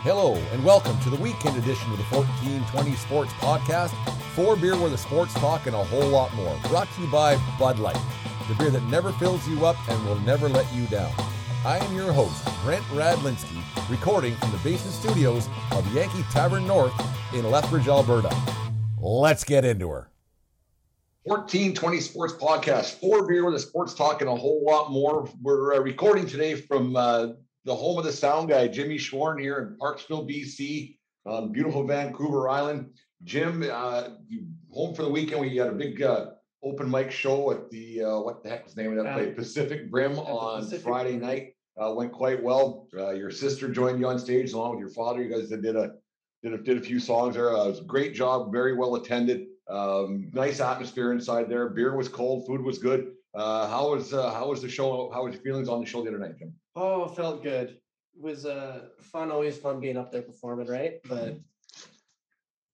Hello, and welcome to the weekend edition of the 1420 Sports Podcast. Four beer where the sports talk and a whole lot more. Brought to you by Bud Light, the beer that never fills you up and will never let you down. I am your host, Brent Radlinski, recording from the basement studios of Yankee Tavern North in Lethbridge, Alberta. Let's get into her. 1420 Sports Podcast, four beer with the sports talk and a whole lot more. We're uh, recording today from uh, the home of the sound guy, Jimmy Schworn, here in Parksville, BC, on beautiful Vancouver Island. Jim, uh, home for the weekend. We had a big uh, open mic show at the, uh, what the heck was the name of that place? Pacific Brim on Pacific Friday night. Uh, went quite well. Uh, your sister joined you on stage along with your father. You guys did a did a, did a few songs there. Uh, it was a great job, very well attended. Um, nice atmosphere inside there. Beer was cold, food was good. Uh, how was uh, how was the show? How was your feelings on the show the other night, Jim? Oh, felt good. It was uh, fun. Always fun being up there performing, right? But you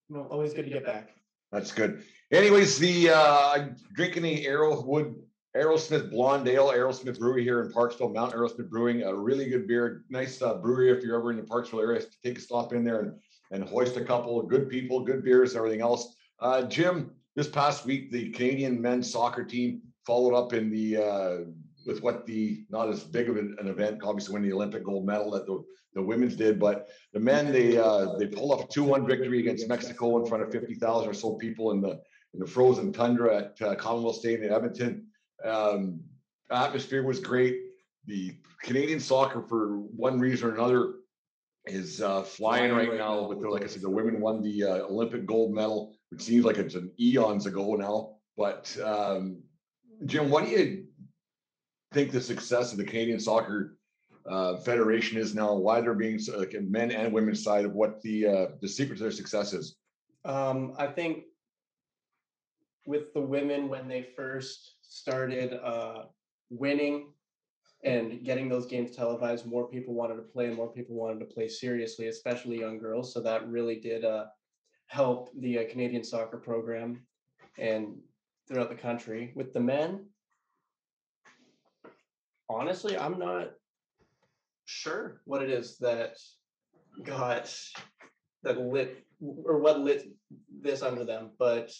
know, always good to get back. That's good. Anyways, the uh, drinking the Arrowwood Arrowsmith Blonde Ale, Arrowsmith Brewery here in Parksville, Mount Arrowsmith Brewing, a really good beer. Nice uh, brewery if you're ever in the Parksville area. To take a stop in there and, and hoist a couple of good people, good beers, everything else. Uh, Jim, this past week, the Canadian men's soccer team followed up in the uh, with what the not as big of an, an, event, obviously winning the Olympic gold medal that the, the women's did, but the men they uh, they off a two one victory against Mexico in front of fifty thousand or so people in the in the frozen tundra at uh, Commonwealth Stadium in Edmonton. Um, atmosphere was great. The Canadian soccer, for one reason or another, is uh, flying right now. With the, like I said, the women won the uh, Olympic gold medal, which seems like it's an eons ago now. But um, Jim, what do you think the success of the Canadian Soccer uh, Federation is now? Why they're being like men and women's side of what the uh, the secret to their success is? Um, I think with the women when they first started uh, winning and getting those games televised, more people wanted to play and more people wanted to play seriously, especially young girls. So that really did uh, help the uh, Canadian soccer program and throughout the country. With the men, honestly, I'm not sure what it is that got that lit or what lit this under them, but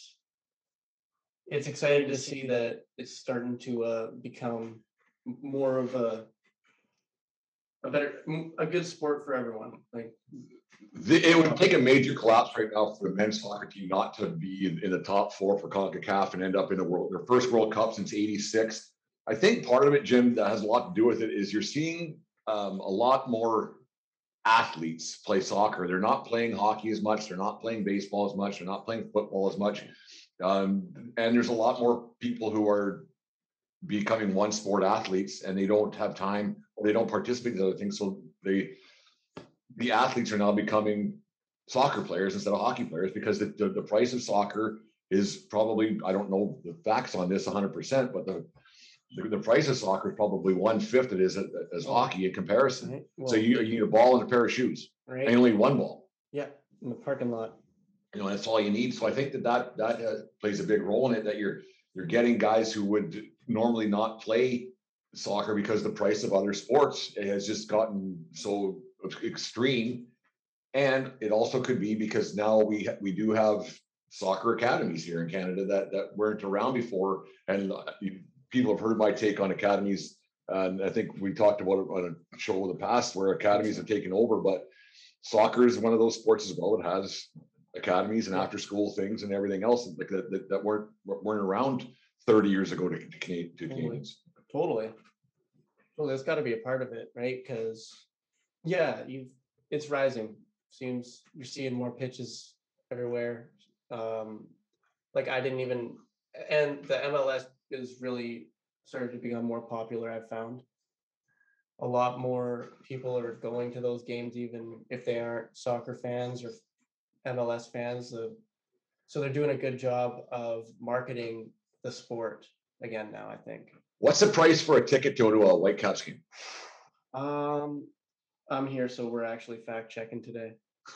it's exciting to see that it's starting to uh, become more of a a better a good sport for everyone. Like the, it would take a major collapse right now for the men's soccer team not to be in, in the top four for CONCACAF and end up in the world their first World Cup since '86. I think part of it, Jim, that has a lot to do with it is you're seeing um, a lot more athletes play soccer. They're not playing hockey as much. They're not playing baseball as much. They're not playing football as much. Um, and there's a lot more people who are becoming one sport athletes and they don't have time or they don't participate in other things. So they, the athletes are now becoming soccer players instead of hockey players because the, the, the price of soccer is probably, I don't know the facts on this 100%, but the, the, the price of soccer is probably one fifth it is as hockey in comparison. Right. Well, so you, you need a ball and a pair of shoes right. and only one ball. Yeah, in the parking lot you know that's all you need so i think that that that uh, plays a big role in it that you're you're getting guys who would normally not play soccer because the price of other sports has just gotten so extreme and it also could be because now we we do have soccer academies here in canada that that weren't around before and uh, people have heard my take on academies and i think we talked about it on a show in the past where academies have taken over but soccer is one of those sports as well that has academies and after school things and everything else like that, that, that weren't weren't around 30 years ago to, to, Canadians. Totally. Well, there's got to be a part of it, right? Because yeah, you it's rising. Seems you're seeing more pitches everywhere. Um, like I didn't even, and the MLS is really started to become more popular. I've found. a lot more people are going to those games, even if they aren't soccer fans or MLS fans. So they're doing a good job of marketing the sport again now. I think. What's the price for a ticket to go to a Whitecaps game? Um, I'm here, so we're actually fact checking today.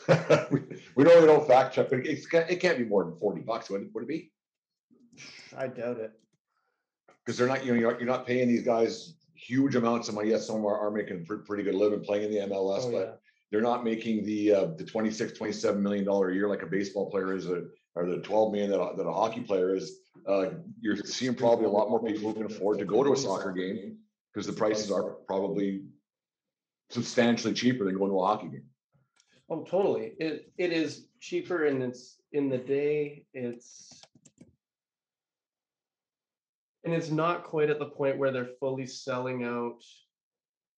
we, we don't fact check, but it's, it can't be more than forty bucks. Would it, would it be? I doubt it. Because they're not, you know, you're, you're not paying these guys huge amounts of money. Yes, some are, are making pretty good living playing in the MLS, Oh, but yeah. they're not making the uh, the 26 27 million dollar a year like a baseball player is a, or the 12 million that a, that a hockey player is uh, you're seeing probably a lot more people who can afford to go to a soccer game because the prices are probably substantially cheaper than going to a hockey game Oh, totally. It it is cheaper and it's in the day. It's and it's not quite at the point where they're fully selling out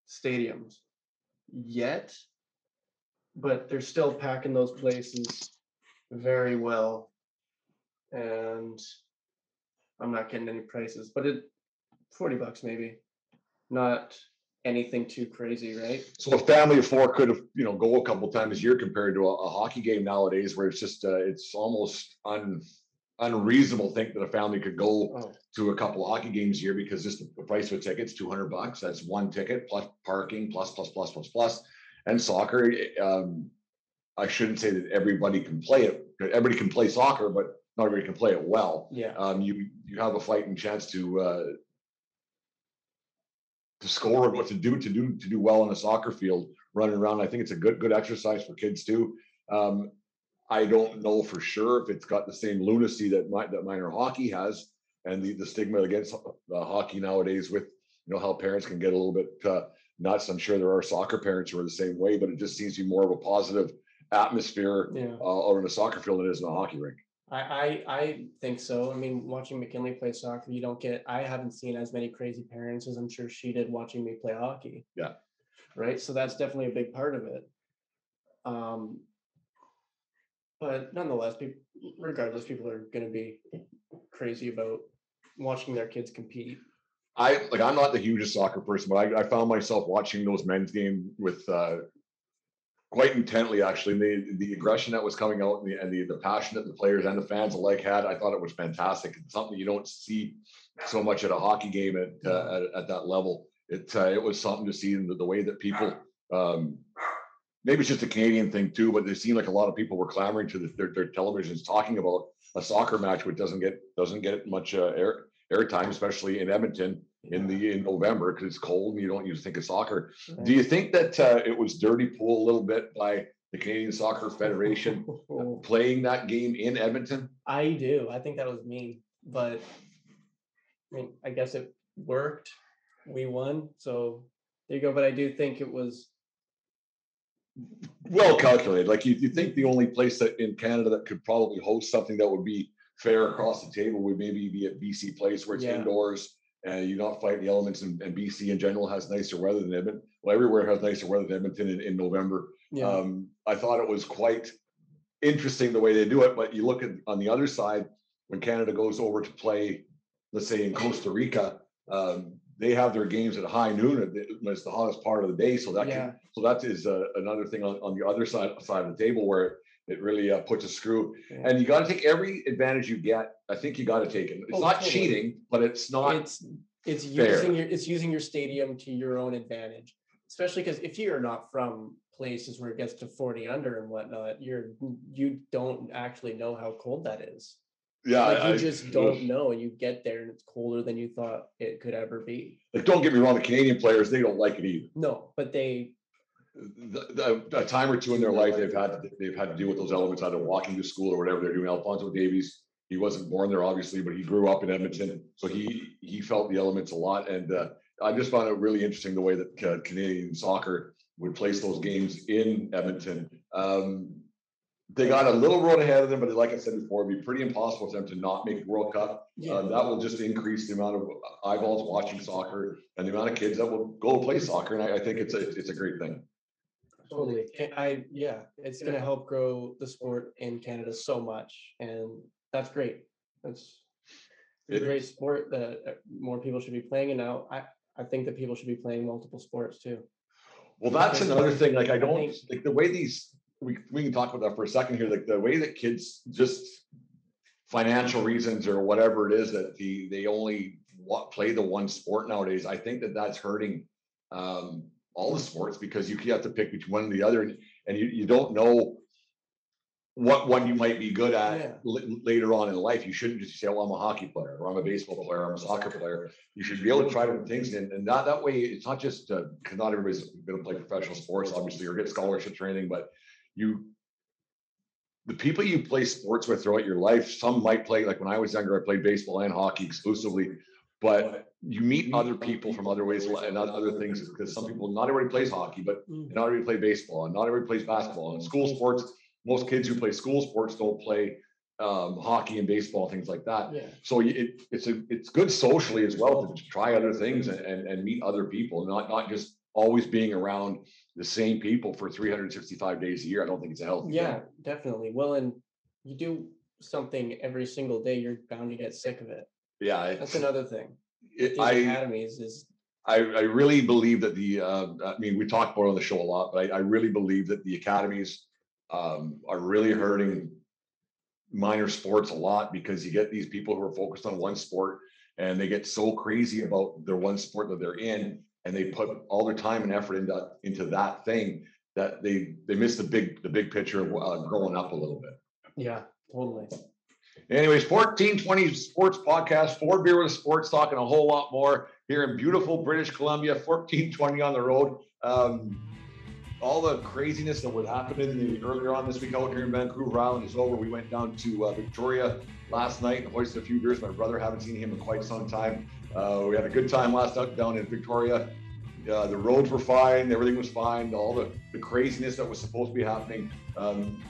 stadiums yet, but they're still packing those places very well. And I'm not getting any prices, but it 40 bucks maybe. Not anything too crazy, right? so a family of four could have you know go a couple times a year compared to a, a hockey game nowadays where it's just uh, it's almost un unreasonable to think that a family could go Oh, to a couple of hockey games a year because just the price of a ticket's two hundred bucks. That's one ticket plus parking plus plus plus plus plus. And soccer, eh, um, I shouldn't say that everybody can play it. Everybody can play soccer, but not everybody can play it well. yeah. Um, you you have a fighting chance to uh, to score, and what to do to do to do well on a soccer field, running around. I think it's a good good exercise for kids too. Um, I don't know for sure if it's got the same lunacy that mi- that minor hockey has, and the, the stigma against uh, hockey nowadays with you know how parents can get a little bit uh, nuts. I'm sure there are soccer parents who are the same way, but it just seems to be more of a positive atmosphere Yeah. uh, out in a soccer field than it is in a hockey rink. I, I I think so. I mean, watching McKinley play soccer, you don't get. I haven't seen as many crazy parents as I'm sure she did watching me play hockey. Yeah. Right. So that's definitely a big part of it. Um. But nonetheless, people, regardless, people are going to be crazy about watching their kids compete. I like I'm not the hugest soccer person, but I, I found myself watching those men's game with uh quite intently actually. And the the aggression that was coming out and the and the, the passion that the players and the fans alike had, I thought it was fantastic. It's something you don't see so much at a hockey game at uh, at, at that level. It uh, it was something to see in the, the way that people um maybe it's just a Canadian thing too, but it seemed like a lot of people were clamoring to the, their, their televisions talking about a soccer match which doesn't get doesn't get much uh, air airtime, especially in Edmonton in the in November because it's cold and you don't usually think of soccer. Do you think that uh, it was dirty pool a little bit by the Canadian Soccer Federation playing that game in Edmonton? I do. I think that was mean, but I mean, I guess it worked. We won, so there you go. But I do think it was Well calculated. Like you, you think the only place that in Canada that could probably host something that would be fair across the table would maybe be at BC Place where it's Yeah. indoors and you're not fighting the elements and, and BC in general has nicer weather than Edmonton. Well, everywhere has nicer weather than Edmonton in, in November. yeah. Um, I thought it was quite interesting the way they do it, but you look at on the other side, when Canada goes over to play, let's say in Costa Rica, um, they have their games at high noon. when It's the hottest part of the day, so that Yeah. can, so that is uh, another thing on, on the other side side of the table where it really uh, puts a screw. yeah. And you got to take every advantage you get. I think you got to take it. It's Oh, not totally. cheating, but it's not. it's it's fair. using your it's using your stadium to your own advantage especially because if you're not from places where it gets to 40 under and whatnot you're you don't actually know how cold that is yeah, like you I- just don't know and you get there and it's colder than you thought it could ever be Like, don't get me wrong. The Canadian players they don't like it either. no but they the, the, a time or two in their life, they've had, to- they've had to deal with those elements, either walking to school or whatever they're doing. Alfonso Davies, he wasn't born there, obviously, but he grew up in Edmonton, so he, he felt the elements a lot. And, uh, I just found it really interesting the way that uh, Canadian soccer would place those games in Edmonton. Um, they got a little road ahead of them, but like I said before, it'd be pretty impossible for them to not make the World Cup. Uh, that will just increase the amount of eyeballs watching soccer and the amount of kids that will go play soccer. And I, I think it's a, it's a great thing. totally i yeah it's going to help grow the sport in canada so much and that's great that's a great sport that uh, more people should be playing and now i I think that people should be playing multiple sports too. Well, that's another thing. Like, I don't like the way these. We we can talk about that for a second here. Like the way that kids just financial reasons or whatever it is that the they only play the one sport nowadays. I think that that's hurting um, all the sports because you have to pick between one and the other, and, and you you don't know what one you might be good at Yeah. l- later on in life. You shouldn't just say, "Well, I'm a hockey player," or "I'm a baseball player," or "I'm a soccer player." You should be able to try different things, and, and not that way. It's not just because not everybody's going to play professional sports, obviously, or get scholarships or anything, but you. The people you play sports with throughout your life, some might play. Like when I was younger, I played baseball and hockey exclusively, but you meet other people from other ways and other things because some people, not everybody plays hockey, but Mm. not everybody plays baseball, and not everybody plays basketball. And school sports, most kids who play school sports don't play um, hockey and baseball, things like that. Yeah. So it, it's a, it's good socially as well to try other things and, and, and meet other people, not, not just always being around the same people for three hundred and sixty-five days a year. I don't think it's a healthy. thing. Yeah, definitely. Well, and you do something every single day, you're bound to get sick of it. Yeah. it- That's another thing. it- I, academies is I, I really believe that the, uh, I mean, we talked about on the show a lot, but I, I really believe that the academies um, are really hurting minor sports a lot because you get these people who are focused on one sport and they get so crazy about their one sport that they're in and they put all their time and effort into, into that thing that they, they miss the big, the big picture of uh, growing up a little bit. yeah, totally. Anyways, fourteen twenty Sports Podcast, four beer with sports, talking a whole lot more here in beautiful British Columbia. Fourteen twenty on the road. Um, all the craziness that would happen in the earlier on this week out here in Vancouver Island is over. We went down to uh, Victoria last night and hoisted a few beers. My brother haven't seen him in quite some time. Uh, we had a good time last night down in Victoria. Uh, the roads were fine. Everything was fine. All the, the craziness that was supposed to be happening. Um,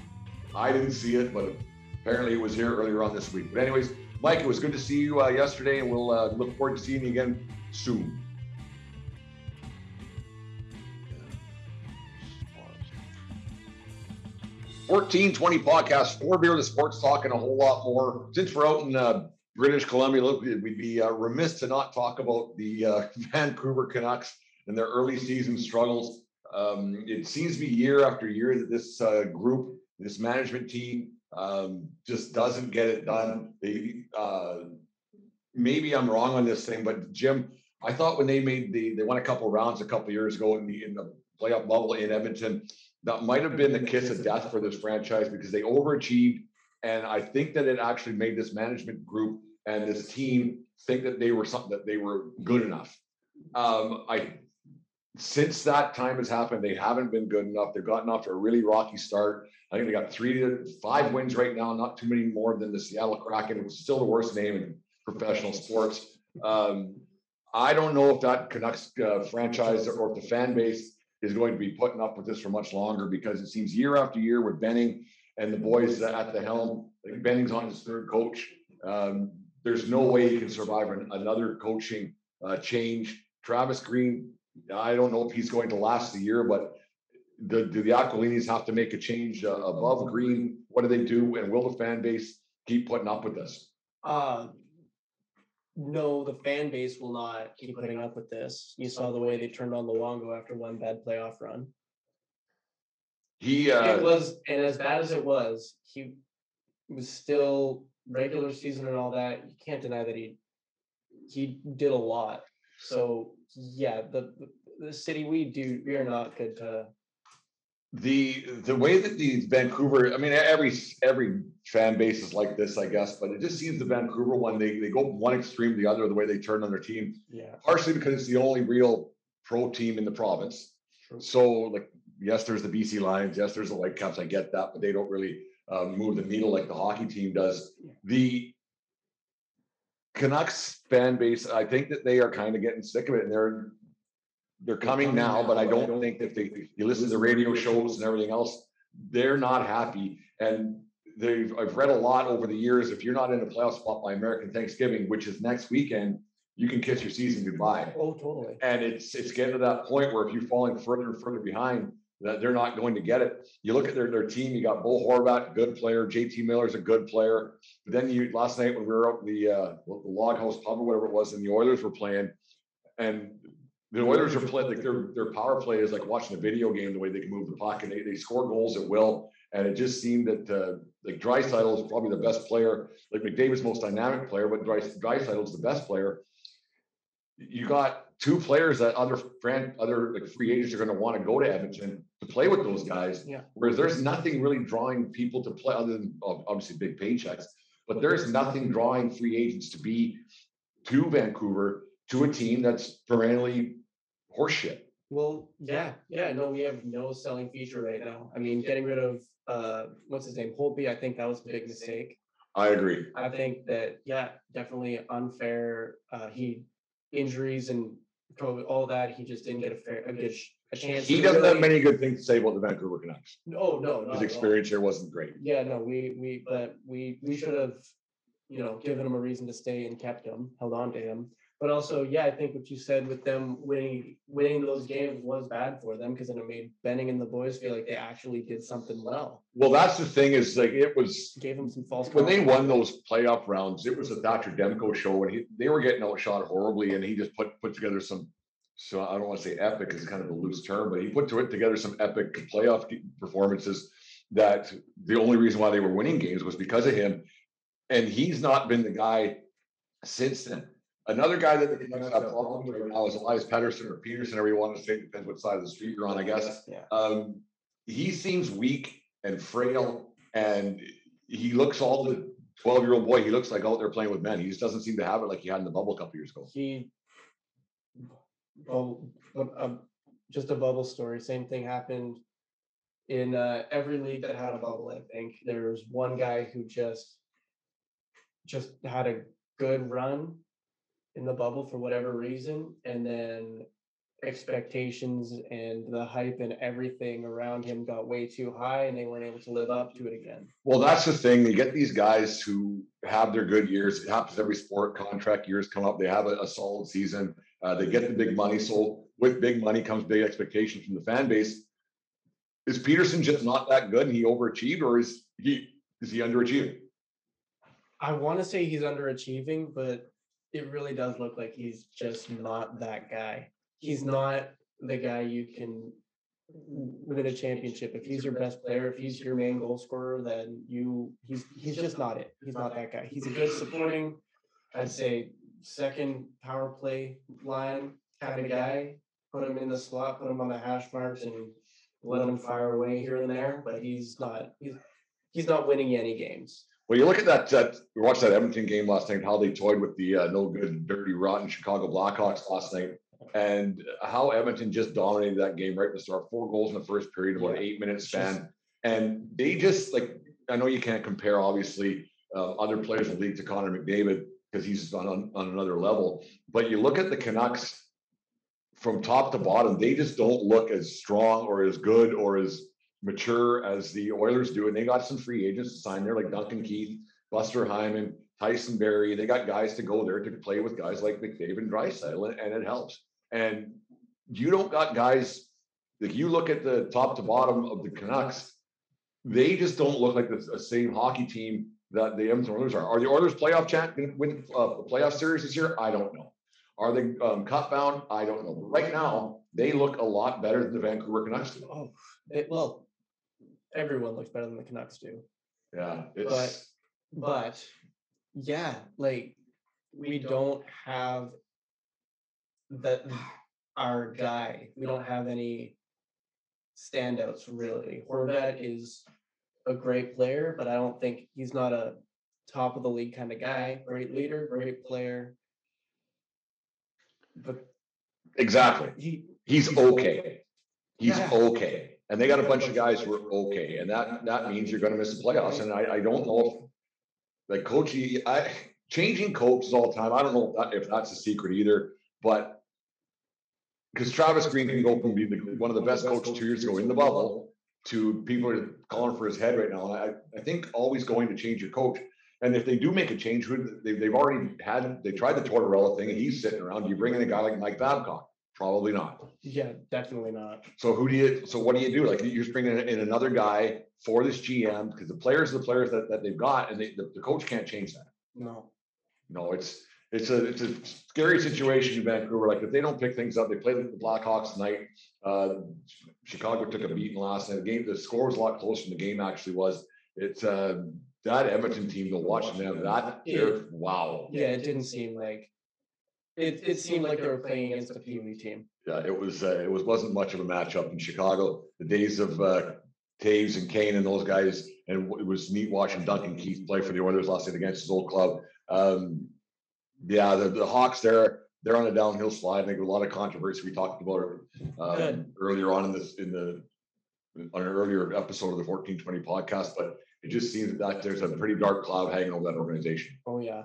I didn't see it, but apparently it was here earlier on this week. But anyways, Mike, it was good to see you uh, yesterday, and we'll uh, look forward to seeing you again soon. Fourteen twenty podcast, four beer, the sports talk, and a whole lot more. Since we're out in uh, British Columbia, look, we'd be uh, remiss to not talk about the uh, Vancouver Canucks and their early season struggles. Um, it seems to be year after year that this uh, group, this management team, um, just doesn't get it done. They uh, maybe I'm wrong on this thing, but Jim, I thought when they made the they won a couple rounds a couple years ago in the in the playoff bubble in Edmonton, that might have been the kiss of death for this franchise because they overachieved, and I think that it actually made this management group and this team think that they were something that they were good enough. Um, I since that time has happened, they haven't been good enough. They've gotten off to a really rocky start. I think they got three to five wins right now, not too many more than the Seattle Kraken. It was still the worst name in professional sports. Um, I don't know if that Canucks uh, franchise or if the fan base is going to be putting up with this for much longer because it seems year after year with Benning and the boys at the helm. Benning's on his third coach. Um, there's no way he can survive an, another coaching uh, change. Travis Green, I don't know if he's going to last the year, but the, do the Aquilinis have to make a change uh, above Green? What do they do? And will the fan base keep putting up with this? Uh, no, the fan base will not keep putting up with this. You saw the way they turned on Luongo after one bad playoff run. He, It uh, was, and as bad as it was, he was still regular season and all that. You can't deny that he he did a lot. So yeah, the the, city we do we are not good to. the the way that the Vancouver, I mean, every every fan base is like this, I guess, but it just seems the Vancouver one, they they go one extreme to the other, the way they turn on their team, Yeah. partially because it's the only real pro team in the province. True. So like, yes, there's the BC Lions, yes, there's the Whitecaps, I get that, but they don't really um, move the needle like the hockey team does. The Canucks fan base, I think that they are kind of getting sick of it, and they're they're coming now, but I don't think that they, you listen to the radio shows and everything else, they're not happy. And they've, I've read a lot over the years, if you're not in a playoff spot by American Thanksgiving, which is next weekend, you can kiss your season goodbye. Oh, totally. And it's, it's getting to that point where if you're falling further and further behind, they're not going to get it. You look at their, their team, you got Bo Horvat, good player, JT Miller's a good player. But then you, last night when we were up the, uh, the Log House Pub or whatever it was, and the Oilers were playing, and The Oilers are playing like their their power play is like watching a video game. The way they can move the puck and they, they score goals at will. And it just seemed that uh, like Draisaitl is probably the best player. Like McDavid's most dynamic player, but Draisaitl is the best player. You got two players that other friend, other like free agents are going to want to go to Edmonton to play with those guys. Yeah. Whereas there's nothing really drawing people to play other than obviously big paychecks, but there's nothing drawing free agents to be to Vancouver to a team that's perennially horseshit. Well, yeah, yeah, no, we have no selling feature right now. I mean, getting rid of uh, what's his name, Holtby, I think that was a big mistake. I agree. I think that, yeah, definitely unfair. Uh, he injuries and COVID, all that. He just didn't get a fair, a good, sh- a chance. He doesn't have many good things to say about the Vancouver Canucks. No, no, His experience here wasn't great. Yeah, no, we, we, but we, we should have, you know, given him a reason to stay and kept him, held on to him. But also, yeah, I think what you said with them winning, winning those games was bad for them because then it made Benning and the boys feel like they actually did something well. Well, that's the thing is like it was Gave them some false. when they won those playoff rounds, it was a Thatcher Demko show and he, they were getting outshot horribly and he just put, put together some, so I don't want to say epic is kind of a loose term, but he put to it together some epic playoff performances that the only reason why they were winning games was because of him. And he's not been the guy since then. Another guy that the Canucks have problems with right now is Elias Pettersson or Peterson, or you want to say, depends what side of the street you're on, I guess. Yeah. Um, he seems weak and frail, and he looks all the twelve-year-old boy. He looks like out there playing with men. He just doesn't seem to have it like he had in the bubble a couple years ago. He. Well, um, just a bubble story. Same thing happened. In uh, every league that had a bubble, I think there was one guy who just. Just had a good run. In the bubble for whatever reason, and then. Expectations and the hype and everything around him got way too high and they weren't able to live up to it again. Well, that's the thing. You get these guys who have their good years. It happens every sport. Contract years come up. They have a, a solid season. Uh, they get the big money. So with big money comes big expectations from the fan base. Is Peterson just not that good and he overachieved, or is he is he underachieving? I want to say he's underachieving, but it really does look like he's just not that guy. He's mm-hmm. not the guy you can win a championship. If he's your best player, if he's your main goal scorer, then you he's he's just not it. He's not that guy. He's a good supporting, I'd say second power play line kind of guy. Put him in the slot, put him on the hash marks, and let him fire away here and there. But he's not he's he's not winning any games. Well, you look at that. that we watched that Edmonton game last night. How they toyed with the uh, no good, dirty, rotten Chicago Blackhawks last night, and how Edmonton just dominated that game right at the start. Four goals in the first period, about an eight minute It's just- span, and they just like. I know you can't compare, obviously, uh, other players in the league to Connor McDavid because he's on, on on another level. But you look at the Canucks from top to bottom; they just don't look as strong or as good or as mature as the Oilers do, and they got some free agents to sign there, like Duncan Keith, Buster Hyman, Tyson Barrie. They got guys to go there to play with guys like McDavid and Drysdale, and, it helps. And you don't got guys like you look at the top to bottom of the Canucks, they just don't look like the, same hockey team that the Edmonton Oilers are. Are the Oilers playoff champ going to win uh, the playoff series this year? I don't know. Are they um, cup bound? I don't know. But right now, they look a lot better than the Vancouver Canucks. Oh, it, well, everyone looks better than the Canucks do. Yeah, it's But but yeah, like we don't have that our guy. We don't have any standouts really. Horvat is a great player, but I don't think he's not a top of the league kind of guy. Great leader, great player. But exactly. he He's okay. He's Yeah. okay. And they got a bunch of guys who are okay. And that that means you're gonna miss the playoffs. And I, I don't know if like coaching, I changing coaches all the time. I don't know if, that, if that's a secret either, but because Travis Green can go from being the, one of the best coaches two years ago in the bubble to people are calling for his head right now. And I, I think always going to change your coach. And if they do make a change, who- they, they've already had, they tried the Tortorella thing and he's sitting around. You bring in a guy like Mike Babcock? Probably not. yeah, definitely not. So who do you, so what do you do? Like you're just bringing in another guy for this GM because the players are the players that, that they've got and they, the, the coach can't change that. No. No, it's, it's a it's a scary situation in Vancouver. Like if they don't pick things up, they played the Blackhawks tonight. Uh, Chicago took a beating last night. The game, the score was a lot closer than the game actually was. It's uh, that Edmonton team. To watch them, that Yeah. wow. Yeah, it didn't seem like it. It seemed like they were playing against a Pee Wee team. Yeah, it was uh, it was wasn't much of a matchup in Chicago. The days of uh, Toews and Kane and those guys, and it was neat watching Duncan Keith play for the Oilers last night against his old club. Um, yeah, the, the Hawks there, they're on a downhill slide. I think a lot of controversy we talked about um, earlier on in this in the on an earlier episode of the 1420 podcast, but it just seems that there's a pretty dark cloud hanging over that organization. Oh yeah.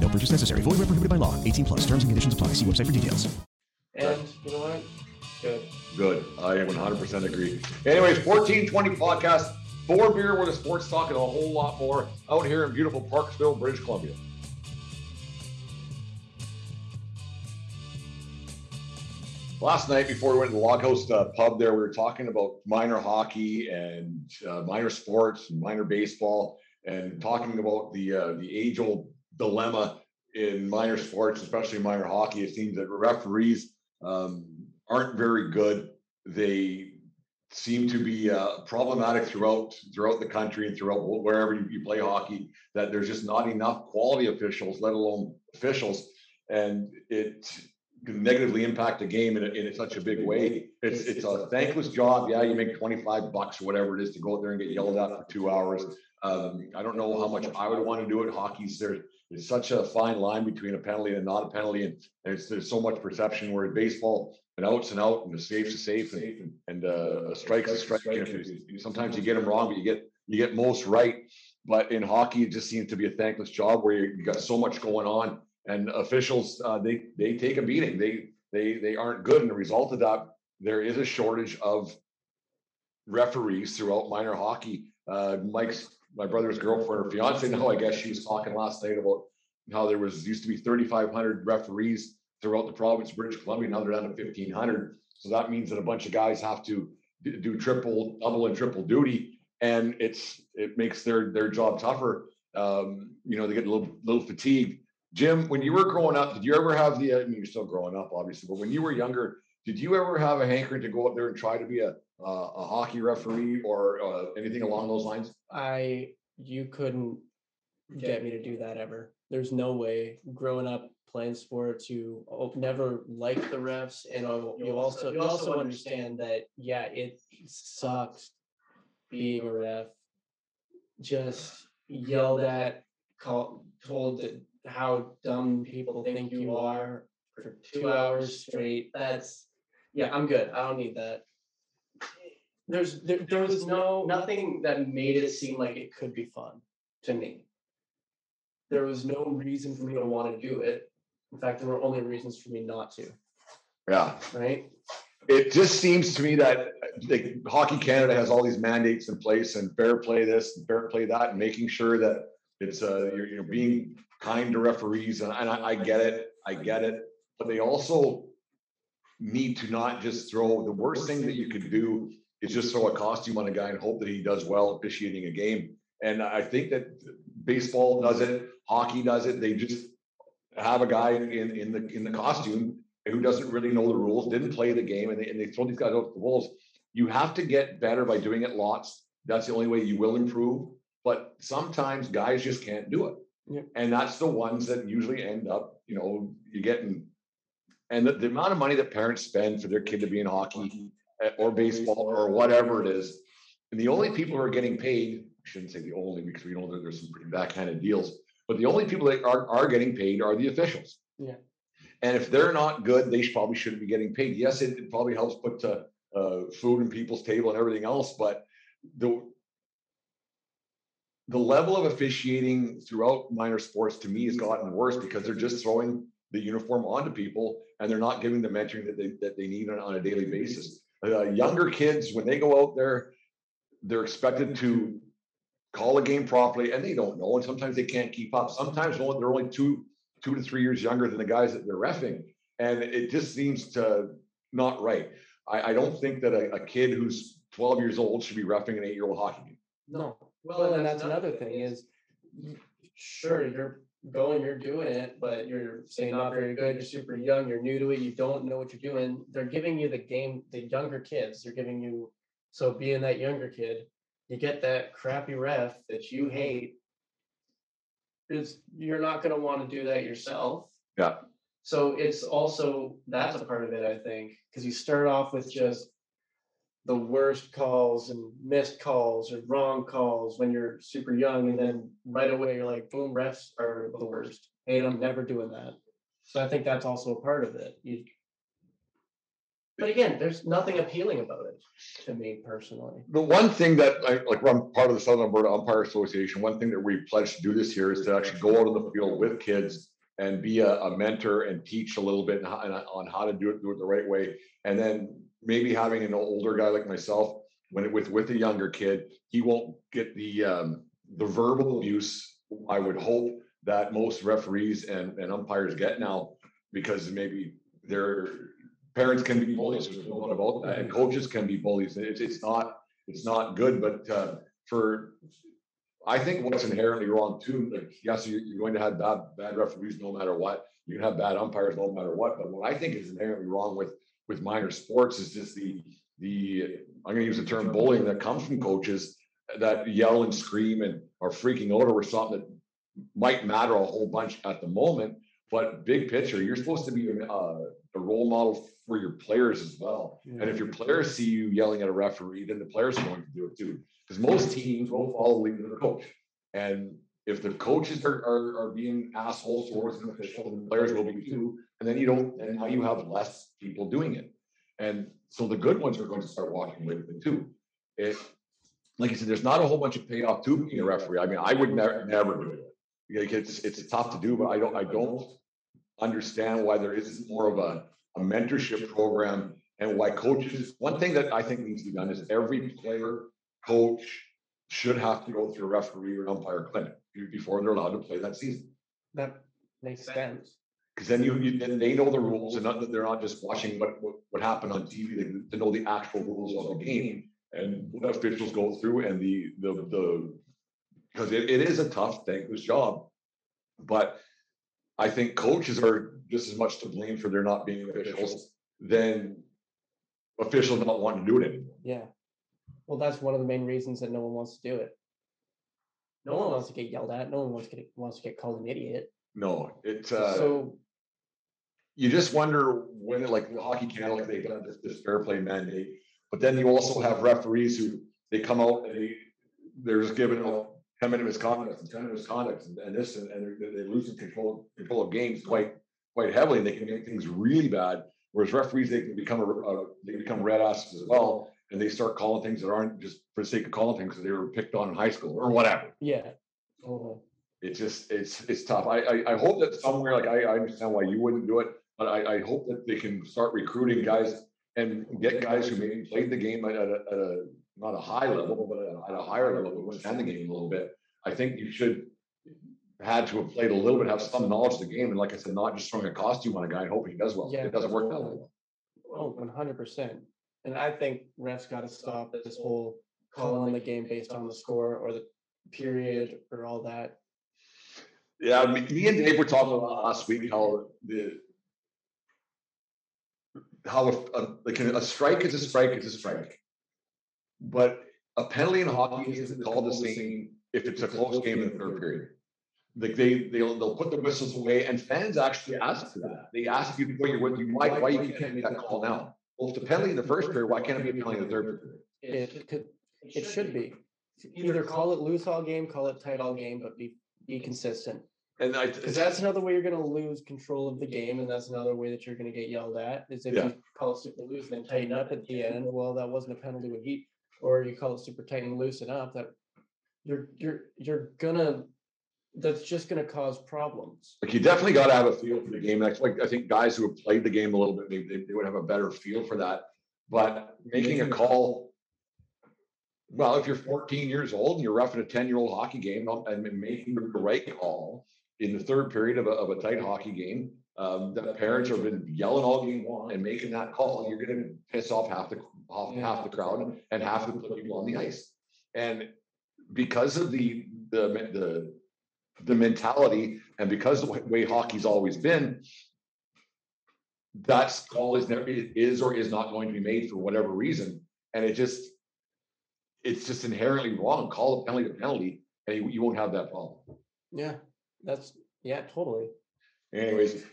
No purchase necessary. Void where prohibited by law. 18 plus. Terms and conditions apply. See website for details. And you know what? Good. Good. I 100% agree. Anyways, 1420 podcast, four beer with a sports talk and a whole lot more out here in beautiful Parksville, British Columbia. Last night, before we went to the Log House uh, pub, there we were talking about minor hockey and uh, minor sports and minor baseball, and talking about the uh, the age old dilemma in minor sports, especially minor hockey. It seems that referees um, aren't very good. They seem to be uh, problematic throughout throughout the country and throughout wherever you, you play hockey. That there's just not enough quality officials, let alone officials, and it can negatively impact the game in, a, in such a big way. It's it's a thankless job. Yeah, you make 25 bucks or whatever it is to go out there and get yelled at for two hours. Um, I don't know how much I would want to do it. Hockey's there. It's such a fine line between a penalty and not a penalty, and there's there's so much perception. Where in baseball, an out's an out, and a safe's a safe, and, and uh, a strike's a strike. Sometimes you get them wrong, but you get you get most right. But in hockey, it just seems to be a thankless job where you you got so much going on, and officials uh, they they take a beating. They they they aren't good, and the result of that, there is a shortage of referees throughout minor hockey. Uh, Mike's my brother's girlfriend or fiance now, I guess she was talking last night about how there was used to be 3,500 referees throughout the province of British Columbia. Now they're down to 1,500. So that means that a bunch of guys have to do triple, double, and triple duty, and it's it makes their their job tougher. Um, you know, they get a little little fatigued. Jim, when you were growing up, did you ever have the? I mean, you're still growing up, obviously, but when you were younger, did you ever have a hankering to go out there and try to be a a, a hockey referee or uh, anything along those lines? I you couldn't get me to do that ever. There's no way. Growing up playing sports, you al- never liked the refs, and al- you also you also understand that yeah, it sucks being a ref. Just yelled at, called, told how dumb people think you are for two hours straight. That's yeah, I'm good. I don't need that. There's there, there was no nothing that made it seem like it could be fun to me. There was no reason for me to want to do it. In fact, there were only reasons for me not to. Yeah, Right? it just seems to me that like Hockey Canada has all these mandates in place and fair play this and fair play that and making sure that it's uh you're, you're being kind to referees and, and I, I get it, I get it, but they also need to not just throw the worst thing that you could do is just throw a costume on a guy and hope that he does well officiating a game. And I think that baseball does it, hockey does it. They just have a guy in in the in the costume who doesn't really know the rules, didn't play the game, and they, and they throw these guys out the wolves. You have to get better by doing it lots. That's the only way you will improve. But sometimes guys just can't do it. Yep. And that's the ones that usually end up, you know, you're getting, and the, the amount of money that parents spend for their kid to be in hockey uh, or baseball or whatever it is. And the only people who are getting paid, I shouldn't say the only because we know that there's some pretty backhanded deals, but the only people that are, are getting paid are the officials. Yeah. And if they're not good, they should, probably shouldn't be getting paid. Yes, it, it probably helps put uh, uh, food in people's table and everything else, but the the level of officiating throughout minor sports to me has gotten worse because they're just throwing the uniform onto people and they're not giving the mentoring that they, that they need on, on a daily basis. Uh, younger kids, when they go out there, they're expected to call a game properly and they don't know. And sometimes they can't keep up. Sometimes they're only two, two to three years younger than the guys that they're refing. And it just seems to not right. I, I don't think that a, a kid who's 12 years old should be refing an eight year old hockey game. No. Well, and that's another thing is, sure, you're going, you're doing it, but you're saying not very good, you're super young, you're new to it, you don't know what you're doing. They're giving you the game, the younger kids, they're giving you, so being that younger kid, you get that crappy ref that you hate. Is, you're not gonna wanna do that yourself. Yeah. So it's also, that's a part of it, I think, because you start off with just the worst calls and missed calls or wrong calls when you're super young, and then right away you're like, boom, refs are the worst. Hate them, never doing that. So I think that's also a part of it. You, but again, there's nothing appealing about it to me personally. The one thing that I, like, I'm part of the Southern Alberta Umpire Association, one thing that we pledged to do this year is to actually go out on the field with kids and be a, a mentor and teach a little bit on how- on how to do it, do it the right way. And then maybe having an older guy like myself, when it with, with a younger kid, he won't get the, um, the verbal abuse. I would hope that most referees and, and umpires get now, because maybe their parents can be bullies, and coaches can be bullies. It's, it's not, it's not good, but, uh, for, I think what's inherently wrong too, like, yes, you, you're going to have bad, bad referees no matter what. You can have bad umpires no matter what, but what I think is inherently wrong with, with minor sports is just the, the, I'm gonna use the term bullying that comes from coaches that yell and scream and are freaking out over something that might matter a whole bunch at the moment, but big picture, you're supposed to be a, uh, a role model for your players as well. And if your players see you yelling at a referee, then the players are going to do it too. Because most teams won't follow the lead of the coach. And if the coaches are, are, are being assholes towards an official, the players will be too. And then you don't, and now you have less people doing it. And so the good ones are going to start walking away with it too. It, like I said, there's not a whole bunch of payoff to being a referee. I mean, I would never, never do it. It's, it's tough to do, but I don't, I don't understand why there isn't more of a, a mentorship program and why coaches, one thing that I think needs to be done is every player, coach should have to go through a referee or an umpire clinic before they're allowed to play that season. That makes sense. Because then you, you, then they know the rules and not that they're not just watching what, what, what happened on TV, they, to know the actual rules of the game. And what officials go through and the, the, the, because it, it is a tough, thankless job. But I think coaches are just as much to blame for there not being officials than officials not wanting to do it anymore. Yeah. Well, that's one of the main reasons that no one wants to do it. No one wants to get yelled at. No one wants to get wants to get called an idiot. No, it's, uh, So you just wonder when, like the Hockey Canada, like they've done this, this fair play mandate. But then you also have referees who, they come out and they, they're just giving a ten minute misconduct and ten minute misconduct and, and this, and, and they're, they're losing control, control of games quite, quite heavily. And they can make things really bad. Whereas referees, they can become a, a- they become red asses as well. And they start calling things that aren't just for the sake of calling things because they were picked on in high school or whatever. yeah. Totally. It's just, it's, it's tough. I, I, I hope that somewhere, like, I, I understand why you wouldn't do it, but I, I hope that they can start recruiting guys and get guys who maybe played the game at a, at a, not a high level, but at a- higher level, but understand the game a little bit. I think you should had to have played a little bit, have some knowledge of the game, and like I said, not just throwing a costume on a guy and hoping he does well. Yeah. It doesn't work that way. Oh, one hundred percent. And I think refs got to stop this whole calling the game based on the score or the period or all that. Yeah, me, me and Dave were talking about last week how the how a, a, like a strike is a strike is a strike. But a penalty in hockey isn't called the same if it's a close game in the third period. Like they they'll they'll put the whistles away and fans actually ask for that. They ask you why you're you why why you can't make that call now. Well, if it's a penalty in the first period, why can't it be a penalty in the third period? It could, it should be. Either call it loose all game, call it tight all game, but be, be consistent. And I Because that's another way you're gonna lose control of the game, and that's another way that you're gonna get yelled at, is if Yeah. you call it super loose and then tighten up at the end, well, that wasn't a penalty when he, or you call it super tight and loosen up, that you're, you're, you're gonna that's just going to cause problems. Like you definitely got to have a feel for the game. That's like I think guys who have played the game a little bit, they, they, they would have a better feel for that. But making a call, well, if you're 14 years old and you're roughing a 10 year old hockey game and making the right call in the third period of a, of a tight hockey game, um, the parents have been yelling all game long and making that call, you're going to piss off half the half, half the crowd and half the people on the ice. And because of the the the the mentality and because the way hockey's always been, that call is never is or is not going to be made for whatever reason, and it just it's just inherently wrong. Call a penalty to penalty, and you, you won't have that problem. Yeah, that's yeah, totally. Anyways,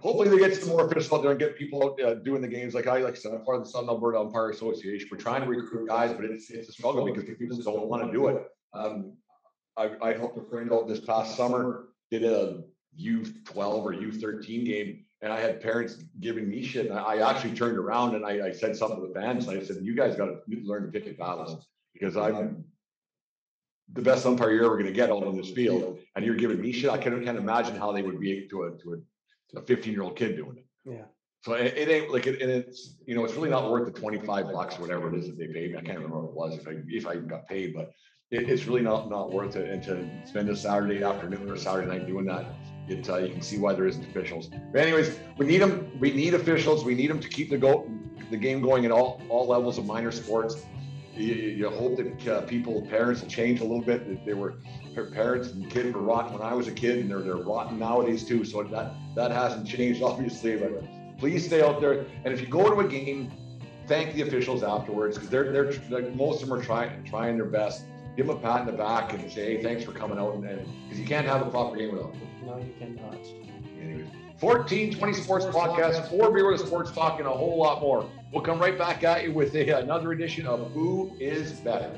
hopefully they get some more officials out there and get people out uh, doing the games. Like I like I said, I'm part of the Southern Alberta Umpire Association. We're trying to recruit guys, but it's it's a struggle because people just don't want to do it. Um, I, I helped a friend out this past summer, did a U12 or U13 game, and I had parents giving me shit. And I, actually turned around and I, I, said something to the fans. And I said, "You guys got to learn to pick your battles because I'm the best umpire you're ever going to get out on this field, and you're giving me shit. I can't, can't imagine how they would be to a to a, a 15 year old kid doing it. Yeah. So it, it ain't like it, and it's you know it's really not worth the 25 bucks or whatever it is that they paid me. I can't remember what it was if I if I even got paid, but it, it's really not not worth it. And to spend a Saturday afternoon or Saturday night doing that, it uh, you can see why there isn't officials. But anyways, we need them. We need officials. We need them to keep the go the game going at all all levels of minor sports. You, you hope that uh, people, parents, will change a little bit. They were parents and kids were rotten when I was a kid, and they're they're rotten nowadays too. So that that hasn't changed, obviously. But please stay out there. And if you go to a game, thank the officials afterwards because they're they're like, most of them are trying trying their best give him a pat in the back and say, hey, thanks for coming out. And because you can't have a proper game without them. No, you cannot. Anyways, 1420 Sports Podcast, four beer with sports talk, and a whole lot more. We'll come right back at you with a, another edition of Who is Better.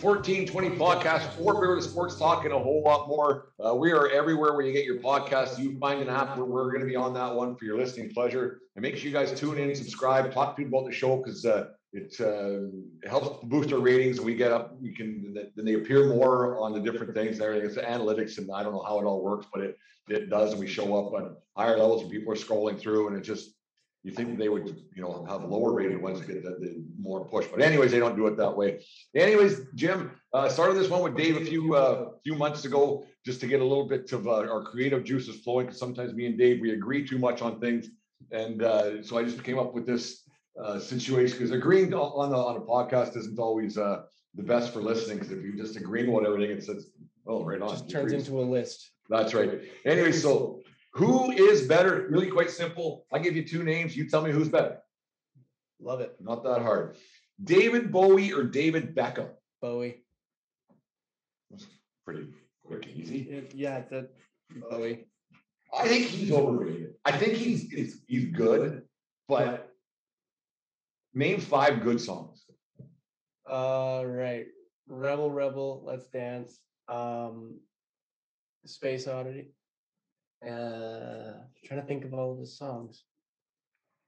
1420 podcast, four beer with sports talk, and a whole lot more. Uh, we are everywhere where you get your podcasts. You find an app where we're going to be on that one for your listening pleasure. And make sure you guys tune in, subscribe, talk to people about the show because uh, it uh, helps boost our ratings. We get up, we can then they appear more on the different things and everything. It's analytics, and I don't know how it all works, but it it does. And we show up on higher levels, and people are scrolling through, and it just you think they would, you know, have lower rated ones get the, the, more push. But anyways, they don't do it that way. Anyways, Jim uh, started this one with Dave a few uh, few months ago, just to get a little bit of uh, our creative juices flowing. Because sometimes me and Dave we agree too much on things, and uh, so I just came up with this uh, situation because agreeing on a, on a podcast isn't always uh, the best for listening. Because if you just agree on everything, it says, "Oh, right on." Just turns into a list. That's right. Anyway, so who is better? Really quite simple. I give you two names. You tell me who's better. Love it. Not that hard. David Bowie or David Beckham? Bowie. That's pretty quick and easy. Yeah, that Bowie. I think he's overrated. I think he's he's, he's good, but name five good songs. Uh right. Rebel Rebel, Let's Dance. Um Space Oddity. Uh, trying to think of all the songs.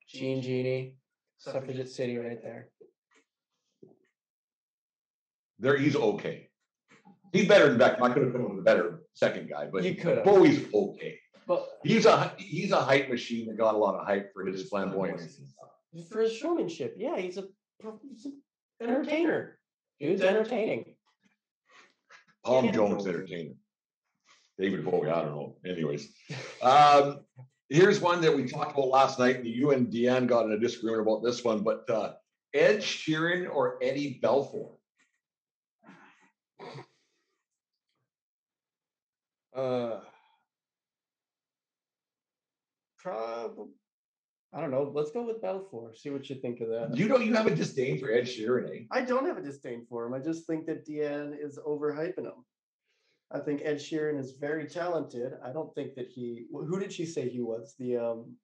Jean Genie, Suffragette City, right there. There, he's okay. He's better than Beck. I could have come up with a better second guy, but you could. Bowie's okay. But he's a he's a hype machine that got a lot of hype for his flamboyance. For his showmanship, yeah, he's a, he's an entertainer. Dude's entertaining. Tom Jones entertainer. David Bowie, I don't know. Anyways, um, here's one that we talked about last night. And you and Deanne got in a disagreement about this one, but uh, Ed Sheeran or Eddie Belfour? Uh, probably. I don't know. Let's go with Belfour. See what you think of that. You know, you have a disdain for Ed Sheeran, eh? I don't have a disdain for him. I just think that Deanne is overhyping him. I think Ed Sheeran is very talented. I don't think that he. Who did she say he was? The um.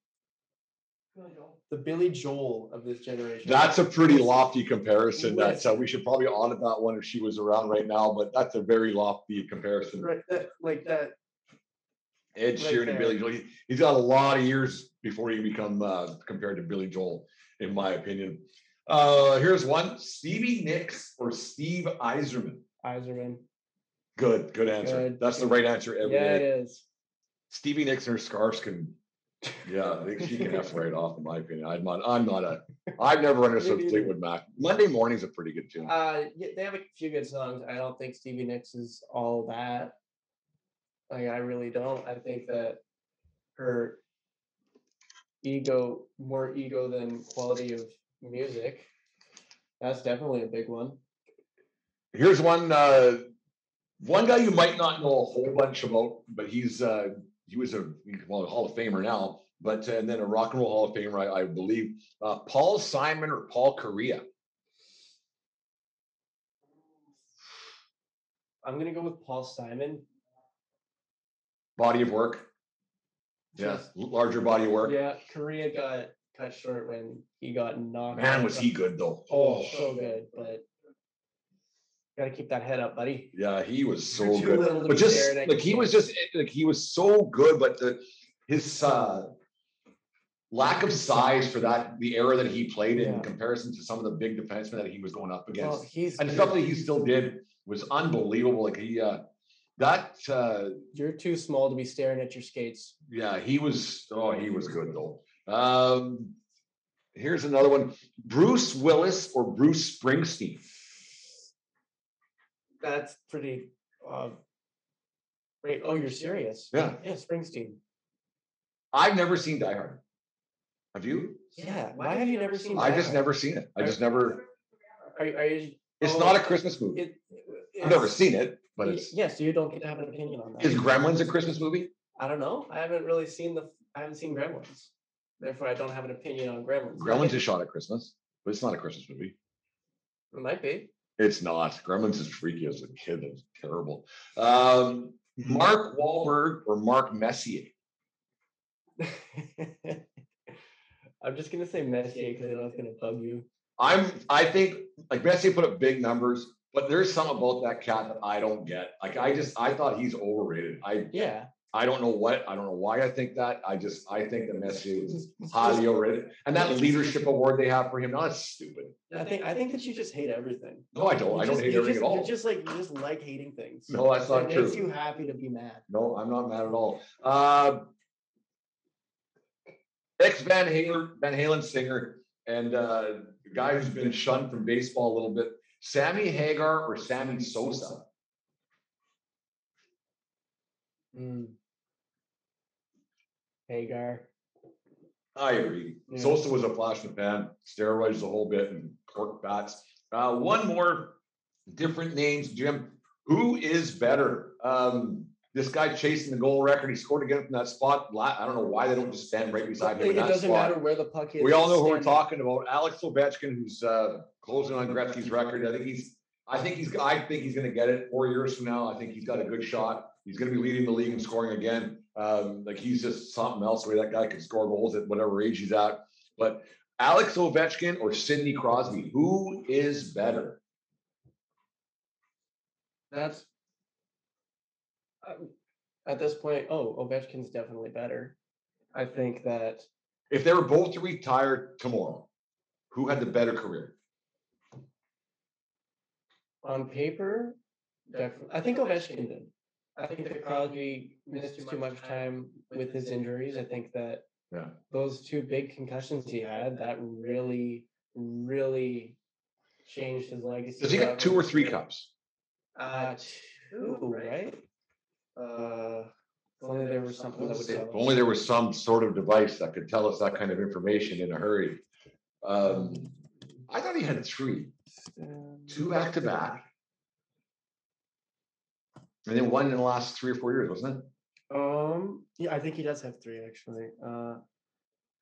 The Billy Joel of this generation. That's a pretty lofty comparison. That's uh, we should probably audit that one if she was around right now. But that's a very lofty comparison. Right, that, like that. Ed Sheeran right and Billy Joel. He, has got a lot of years before he become uh, compared to Billy Joel, in my opinion. Uh, here's one: Stevie Nicks or Steve Yzerman. Yzerman. Good, good answer. Good, That's the right answer every Yeah, it day. is. Stevie Nicks and her scarves can, yeah, I think she can F right off, in my opinion. I'm not, I'm not a, I've never understood. Fleetwood Mac. Monday morning's a pretty good tune. Uh, yeah, they have a few good songs. I don't think Stevie Nicks is all that. Like, I really don't. I think that her ego, more ego than quality of music. That's definitely a big one. Here's one, uh, one guy you might not know a whole bunch about, but he's, uh, he was a, well, a Hall of Famer now, but, and then a rock and roll Hall of Famer, I, I believe, uh, Paul Simon or Paul Kariya. I'm gonna go with Paul Simon. Body of work. Yeah, Just- larger body of work. Yeah, Kariya got cut short when he got knocked. Man, out was he good though. Oh, so good, but gotta keep that head up, buddy. Yeah, he was so You're too good. little to But be just at like he was just like he was so good, but the his uh lack of size for that the era that he played in Yeah. comparison to some of the big defensemen that he was going up Well, against. he's and stuff that he still did was unbelievable. Like he uh that uh You're too small to be staring at your skates. yeah, he was oh he was good though. Um here's another one. Bruce Willis or Bruce Springsteen. That's pretty. Uh, great. Oh, you're serious? Yeah. Yeah, Springsteen. I've never seen Die Hard. Have you? Yeah. Why have you never seen? I Die just Hard? never seen it. I just never Are, you- are you? it's oh, not a Christmas movie. It, I've never seen it, but it's Yes, you don't get to have an opinion on that. is Gremlins a Christmas movie? I don't know. I haven't really seen the. I haven't seen Gremlins. Therefore, I don't have an opinion on Gremlins. Gremlins is shot at Christmas, but it's not a Christmas movie. It might be. It's not. Gremlins is freaky as a kid. It was terrible. Um, Mark Wahlberg or Mark Messier? I'm just gonna say Messier because I know it's gonna bug you. I'm. I think like Messier put up big numbers, but there's something about that cat that I don't get. Like I just I thought he's overrated. I Yeah. I don't know what I don't know why I think that. I just I think the Messier is highly overrated, and that leadership award they have for him. No, that's stupid. I think I think that you just hate everything. No, I don't. You I don't just- hate everything just, at all. You're just like you just like hating things. No, that's not it makes you happy to be mad. No, I'm not mad at all. Uh, ex Van Halen, Van Halen singer, and uh, the guy who's been shunned from baseball a little bit, Sammy Hagar or Sammy Sosa. Mm. Hagar. I agree. Yeah. Sosa was a flash in the pan, steroids the whole bit, and cork bats. Uh, one more different names, Jim. Who is better? Um, this guy chasing the goal record. He scored again from that spot. I don't know why they don't just stand right beside him It doesn't spot. matter where the puck is. We all know who we're talking about. Alex Ovechkin, who's uh, closing on Gretzky's record. I think he's. I think he's. I think he's going to get it four years from now. I think he's got a good shot. He's going to be leading the league in scoring again. Um, like he's just something else. The way that guy can score goals at whatever age he's at. But Alex Ovechkin or Sidney Crosby, who is better? That's at this point. Oh, Ovechkin's definitely better. I think that If they were both to retire tomorrow, who had the better career? on paper, definitely. I think Ovechkin did. I think that Crosby missed too much time with his injuries. I think that Yeah. those two big concussions he had that really, really changed his legacy. Does he got two or three cups? Uh, two, right? Uh, if only there was something that would If only there was some sort of device that could tell us that kind of information in a hurry. Um, I thought he had three, two back to back. And then one in the last three or four years, wasn't it? Um, yeah, I think he does have three actually. Uh,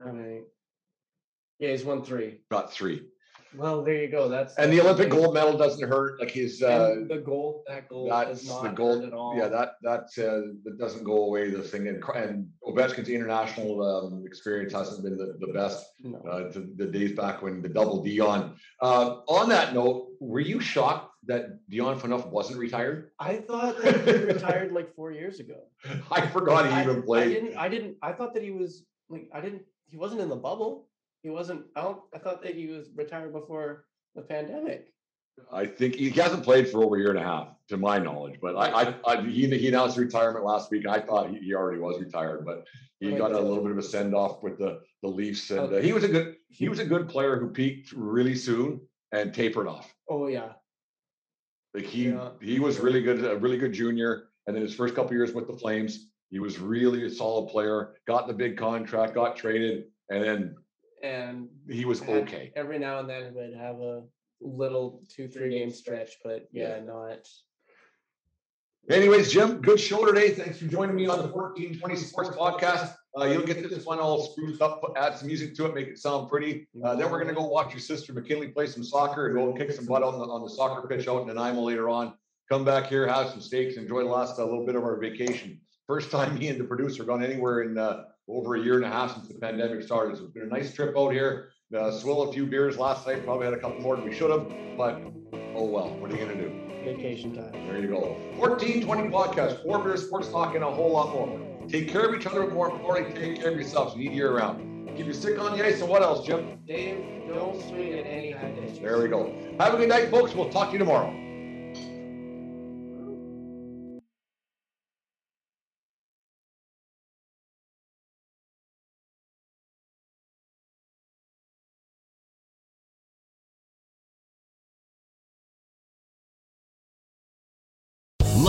I mean, yeah, he's won three. Got three. Well, there you go. That's And the Olympic thing. gold medal doesn't hurt, like his, uh, And the goal, that goal that's not the gold. at all. Yeah, that, that, uh, that doesn't go away, the thing. And, Cr- and Ovechkin's international, um, experience hasn't been the, the best. No. uh, to the days back when the double Dion. Uh, on that note, were you shocked that Dion Phaneuf wasn't retired? I thought that he retired like four years ago. I forgot he I, even I played. didn't. I didn't. I thought that he was like. I didn't. He wasn't in the bubble. He wasn't. I don't. I thought that he was retired before the pandemic. I think he hasn't played for over a year and a half, to my knowledge. But I, I, I he, he announced retirement last week. I thought he, he already was retired, but he got a little bit of a send off with the the Leafs, and uh, he was a good he was a good player who peaked really soon and tapered off. Oh yeah, Like he Yeah. he was really good, a really good junior, and then his first couple years with the Flames, he was really a solid player. Got the big contract, got traded, and then and he was had- okay. Every now and then would have a little two three game stretch, but yeah, not. Anyways, Jim, good show today. Thanks for joining me on the 1420 Sports Podcast. Uh, you'll get this one all spruced up, add some music to it, make it sound pretty. Uh, then we're gonna go watch your sister McKinley play some soccer and go kick some butt on the on the soccer pitch out in Nanaimo later on. Come back here, have some steaks, enjoy the last uh, little bit of our vacation. First time me and the producer gone anywhere in uh, over a year and a half since the pandemic started. So it's been a nice trip out here. Uh, swill a few beers last night. Probably had a couple more than we should have, but oh well. What are you gonna do? Vacation time. There you go. 1420 podcast, four beer sports talk, and a whole lot more. Take care of each other, more importantly, take care of yourselves. You need year round. Keep your stick on the ice, and what else, Jim? Dave, don't swing at any high pitches. There we go. Have a good night, folks. We'll talk to you tomorrow.